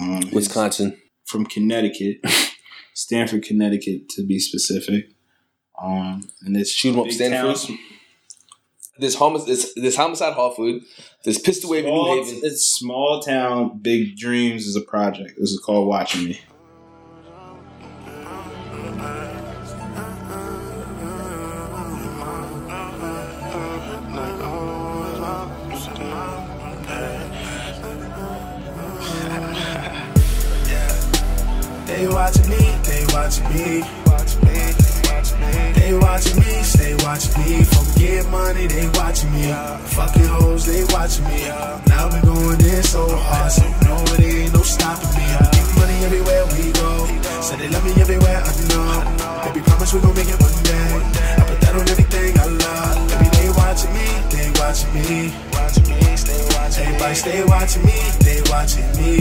um, Wisconsin. from Connecticut, Stamford, Connecticut, to be specific. Um, and it's Shoot 'em up big Stamford. town. There's, homic- there's, there's Homicide Hartford. There's Pistol Wave in New Small, Haven. it's small town, big dreams is a project. This is called Watching Me. They watching me, they watching me, watching me, watching me. They watching me, stay watching me. From get money, they watching me. Fucking hoes, they watching me. Now we going in so hard, so know it ain't no stopping me. Get money everywhere we go. Say they love me everywhere I know. Baby, promise we gon' make it one day. I put that on everything I love. Baby, they watching me, they watching me, watching me, stay watching. Everybody stay watching me, they watching me.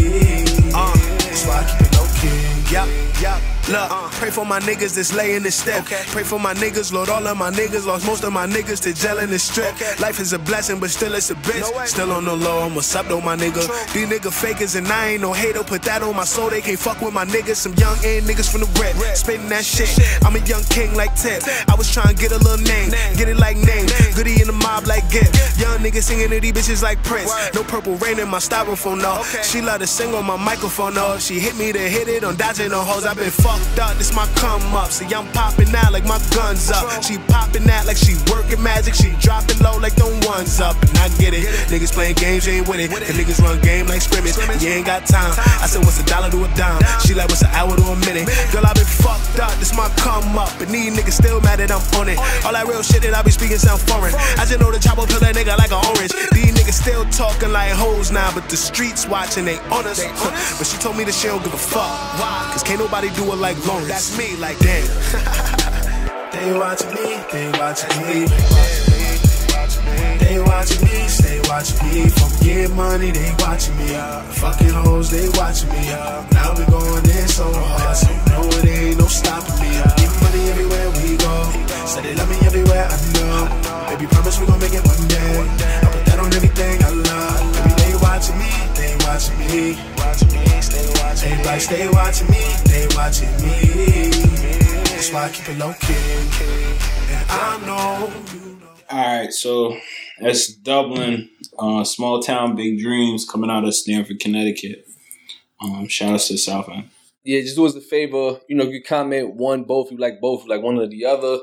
Uh, that's why I keep it low key. Yup, yup. Look, pray for my niggas that's laying this step. Pray for my niggas, Lord. All of my niggas lost most of my niggas to jail in the strip. Life is a blessing, but still it's a bitch. Still on the low, I'm what's up though, my nigga. These nigga fakers and I ain't no hater. Put that on my soul, they can't fuck with my niggas. Some young and niggas from the red, spitting that shit. I'm a young king like Tip. I was trying to get a little name, get it like name. name. Goody in the mob like Gift. Young niggas singing to these bitches like Prince. No purple rain in my styrofoam, no. She love to sing on my microphone, no. She hit me to hit it on the hoes. i been fucked up, this my come up. See, I'm popping out like my guns up. She popping out like she working magic. She dropping low like them ones up. And I get it. Niggas playing games, you ain't it. The niggas run game like scrimmage. You ain't got time. I said, what's a dollar to a dime? She like, what's an hour to a minute? Girl, i been fucked up, this my come up. And these niggas still mad that I'm on it. All that real shit that I be speaking sound foreign. I just know the chopper pill that nigga like an orange. These niggas still talking like hoes now, but the streets watching, they on us. But she told me that she don't give a fuck. Cause can't nobody do it like Lawrence. That's me, like damn. they watching me, they watching me. They watching me, stay watching me. From get money, they watching me. Fucking hoes, they watching me. Now we going in so hard, so you know it ain't no stopping me. Get money everywhere we go. Say they love me everywhere I know. Baby, promise we gon' make it one day. I put that on everything I love. Baby, they watching me, watching me. Stay watching me. Everybody stay watching me, they watching me. That's why I keep it low key. And I know know. All right, so that's Dublin, uh, small town, big dreams, coming out of Stamford, Connecticut. Um, shout out to South End. Yeah, just do us a favor. You know, you comment one, both, you like both, you like one or the other.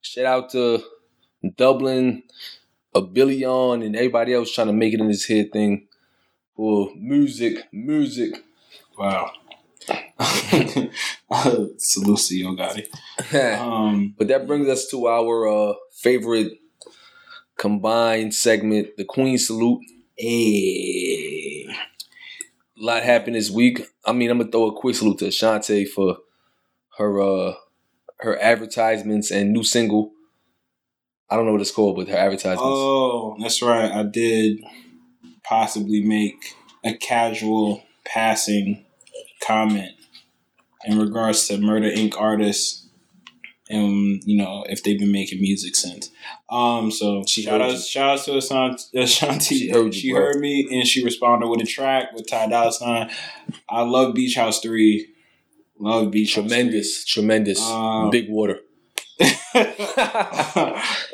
Shout out to Dublin, a billion, and everybody else trying to make it in this head thing for music, music. Wow. Salute to Yo Gotti. Um, but that brings us to our uh, favorite combined segment, the Queen Salute. hey. A lot happened this week. I mean, I'm gonna throw a quick salute to Ashanti for her uh her advertisements and new single. I don't know what it's called, but her advertisements. Oh, that's right. I did possibly make a casual passing comment in regards to Murder Inc. artists and you know if they've been making music since. Um, so She shout out, shout out to Ashanti. Ashanti. She heard you, She heard me and she responded with a track with Ty Dolla Sign. I love Beach House Three. Love Beach House 3. Tremendous, tremendous. Um, Big water.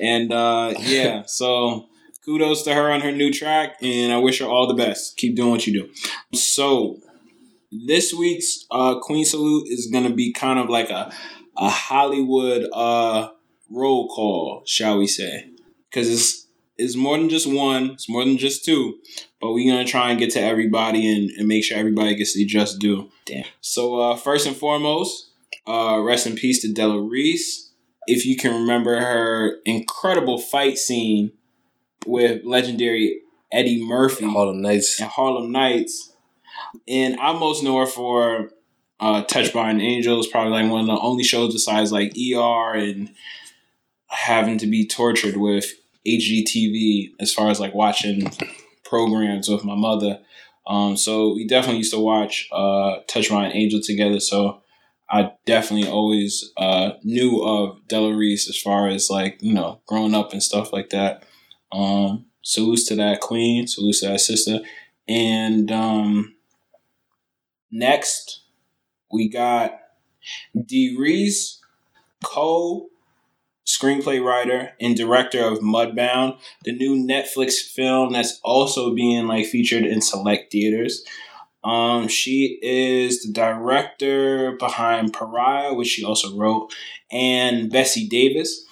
and uh, yeah, so kudos to her on her new track, and I wish her all the best. Keep doing what you do. So this week's uh, Queen Salute is gonna be kind of like a a Hollywood uh, roll call, shall we say? Because it's it's more than just one, it's more than just two, but we're gonna try and get to everybody and, and make sure everybody gets the just due. Damn. So uh, first and foremost, uh, rest in peace to Della Reese if you can remember her incredible fight scene with legendary Eddie Murphy Harlem Nights. and Harlem Nights. And I'm most know her for uh, Touched by an Angel. It's probably like one of the only shows besides like ER and having to be tortured with HGTV as far as like watching programs with my mother. Um, so we definitely used to watch uh, Touched by an Angel together. So I definitely always uh, knew of Della Reese as far as like, you know, growing up and stuff like that. Um, salutes to that queen, salutes to that sister. And um, next, we got Dee Reese, co screenplay writer and director of Mudbound, the new Netflix film that's also being like featured in select theaters. Um, she is the director behind Pariah, which she also wrote, and Bessie Davis,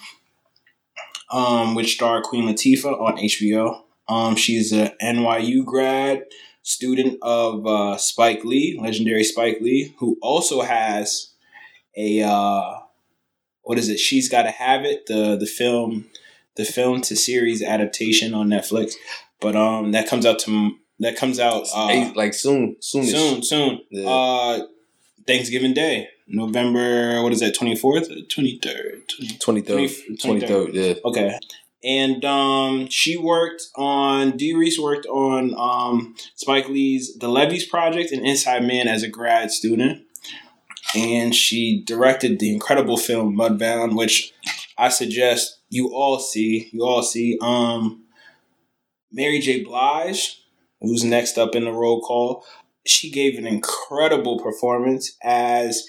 um, which starred Queen Latifah on HBO. Um, she's a NYU grad, student of uh, Spike Lee, legendary Spike Lee, who also has a uh, what is it? She's got to have it. The the film, the film to series adaptation on Netflix, but um, that comes out to that comes out uh, like soon, soonish. soon, soon. Yeah. Uh, Thanksgiving Day, November. What is that? Twenty fourth, twenty third, 23rd. 23rd, yeah. Okay. And um, she worked on Dee Reese worked on um, Spike Lee's The Levees Project and Inside Man as a grad student, and she directed the incredible film Mudbound, which I suggest you all see. You all see. Um, Mary J. Blige, who's next up in the roll call, she gave an incredible performance as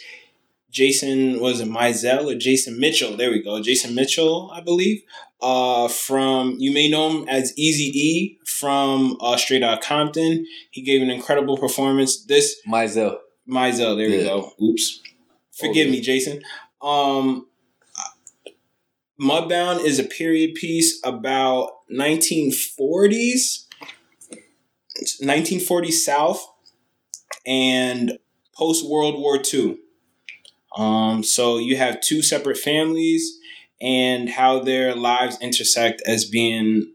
Jason was it Mizell or Jason Mitchell? There we go, Jason Mitchell, I believe. Uh, from you may know him as Easy E from uh, Straight Outta Compton. He gave an incredible performance. This Mizell. Mizell, there we go. Oops, forgive Oh, me, Jason. Um, Mudbound is a period piece about 1940s, 1940s South, and post World War II. Um, so you have two separate families and how their lives intersect as being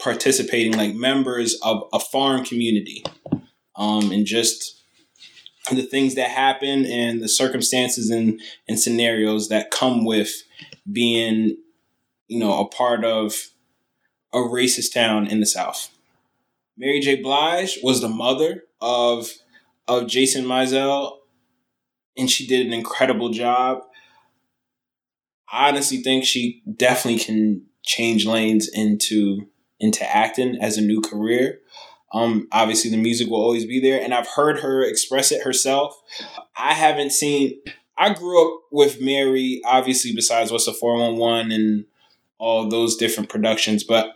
participating like members of a farm community. Um, and just the things that happen and the circumstances and, and scenarios that come with being, you know, a part of a racist town in the South. Mary J. Blige was the mother of of Jason Mizell, and she did an incredible job. I honestly think she definitely can change lanes into into acting as a new career. Um, obviously, the music will always be there, and I've heard her express it herself. I haven't seen. I grew up with Mary, obviously, besides What's the Four One One and all those different productions, but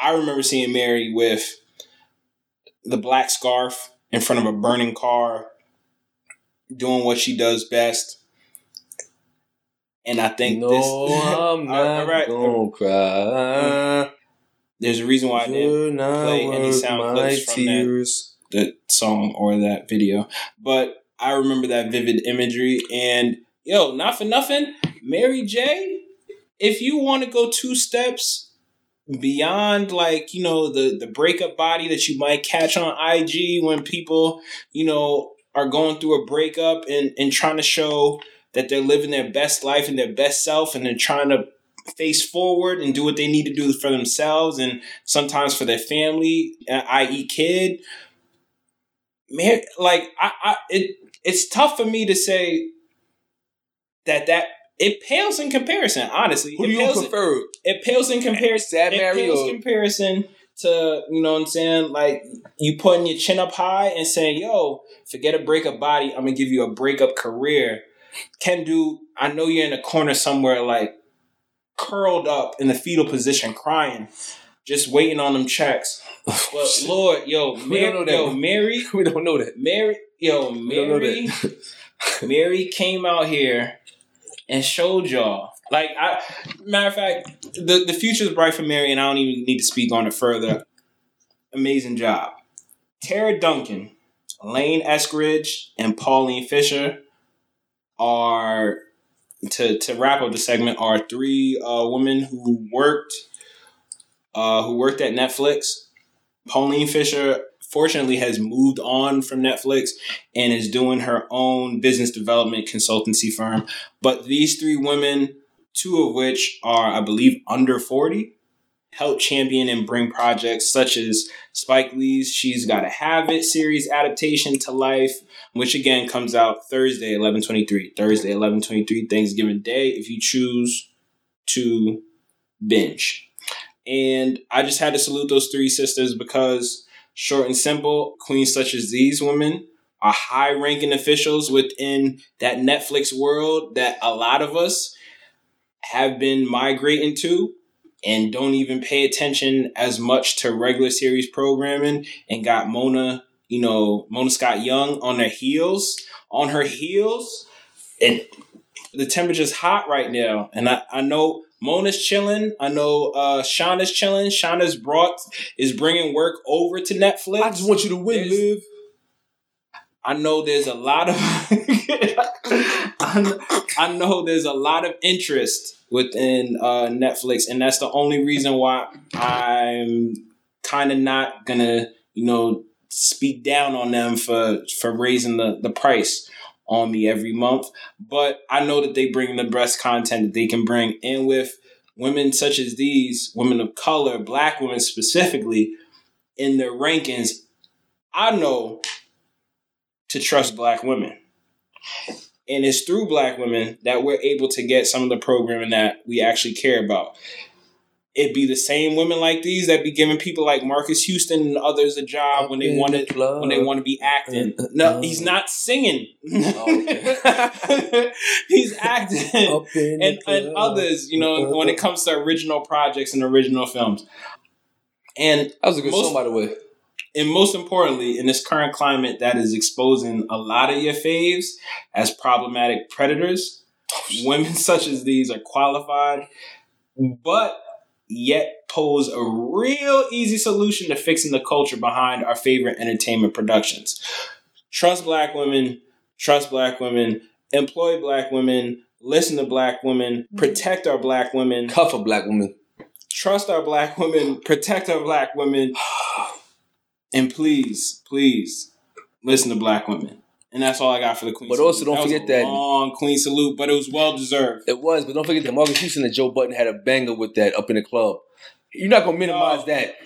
I remember seeing Mary with the black scarf in front of a burning car, doing what she does best. And I think no, this. I'm not right. gonna cry. There's a reason why I didn't play any sound clips from that. tears. that song or that video. But I remember that vivid imagery. And yo, not for nothing, Mary J. If you want to go two steps beyond, like you know, the the breakup body that you might catch on IG when people, you know, are going through a breakup and and trying to show that they're living their best life and their best self, and they're trying to face forward and do what they need to do for themselves and sometimes for their family, uh, i.e., kid man, like I, I it it's tough for me to say that that it pales in comparison. Honestly, Who it do you pales, prefer? it pales in comparison. Sad it pales in comparison to you know what I'm saying. Like you putting your chin up high and saying, "Yo, forget a breakup body. I'm gonna give you a breakup career." Can do. I know you're in a corner somewhere, like curled up in the fetal position, crying, just waiting on them checks. But Lord, yo, Mary, yo, Mary, we don't know that. Mary, yo, We don't know Mary. Mary came out here and showed y'all. Like, I, matter of fact, the the future is bright for Mary, and I don't even need to speak on it further. Amazing job, Tara Duncan, Lane Eskridge, and Pauline Fisher are to to wrap up the segment are three uh, women who worked uh, who worked at Netflix. Pauline Fisher fortunately has moved on from Netflix and is doing her own business development consultancy firm. But these three women, two of which are, I believe, under 40, help champion and bring projects such as Spike Lee's She's Gotta Have It series adaptation to life, which again comes out Thursday, 1123. Thursday, 1123, Thanksgiving Day, if you choose to binge. And I just had to salute those three sisters because, short and simple, queens such as these women are high ranking officials within that Netflix world that a lot of us have been migrating to and don't even pay attention as much to regular series programming and got Mona, you know, Mona Scott Young on their heels, on her heels. And the temperature's hot right now. And I, I know Mona's chilling. I know uh, Shonda's chilling. Shonda's brought is bringing work over to Netflix. I just want you to win, There's- Liv. I know there's a lot of I know- there's a lot of interest within uh, Netflix, and that's the only reason why I'm kind of not gonna, you know, speak down on them for for raising the the price on me every month. But I know that they bring the best content that they can bring, and with women such as these, women of color, black women specifically, in their rankings, I know to trust black women. And it's through black women that we're able to get some of the programming that we actually care about. It'd be the same women like these that be giving people like Marques Houston and others a job when they want to club. when they want to be acting. Uh, uh, No, uh. he's not singing. Oh, he's acting and, and others, you know, when it comes to original projects and original films. And That was a good most- song, by the way. And most importantly, in this current climate that is exposing a lot of your faves as problematic predators, women such as these are qualified, but yet pose a real easy solution to fixing the culture behind our favorite entertainment productions. Trust black women, trust black women, employ black women, listen to black women, mm-hmm. protect our black women, Cuff a black woman. trust our black women, protect our black women, and please, please listen to black women. And that's all I got for the Queen. But also salute. don't was forget that- long Queen salute, but it was well deserved. It was, but don't forget that Marques Houston and Joe Budden had a banger with that up in the club. You're not gonna minimize No. that.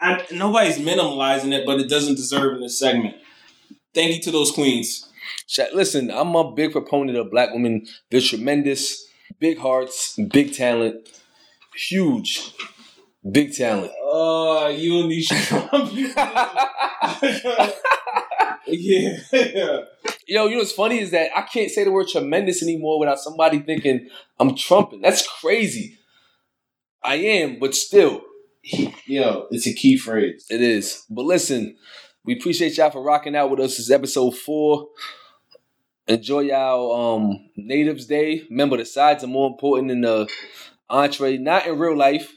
I, nobody's minimalizing it, but it doesn't deserve in this segment. Thank you to those queens. Listen, I'm a big proponent of black women. They're tremendous, big hearts, big talent, huge, big talent. Oh, you and these Trump. yeah. Yo, you know what's funny is that I can't say the word tremendous anymore without somebody thinking I'm trumping. That's crazy. I am, but still, Yo, it's a key phrase. it is. But listen, we appreciate y'all for rocking out with us. This is episode four. Enjoy y'all um Natives Day. Remember, the sides are more important than the entree, not in real life,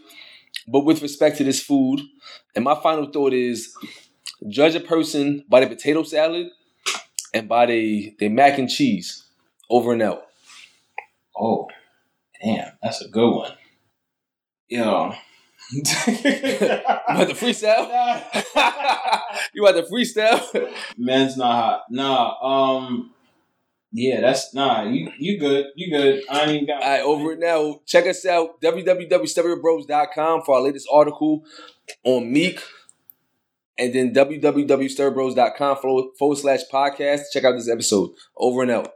but with respect to this food. And my final thought is judge a person by the potato salad and by the, the mac and cheese. Over and out. Oh, damn, that's a good one. Yo. You want the freestyle? you want the freestyle? Men's not hot. Nah, um, yeah, that's nah. You you good? You good? I ain't got. All right, over and out. Check us out, www.stereobros.com for our latest article on Meek. and then www.stereobros.com forward slash podcast. Check out this episode. Over and out.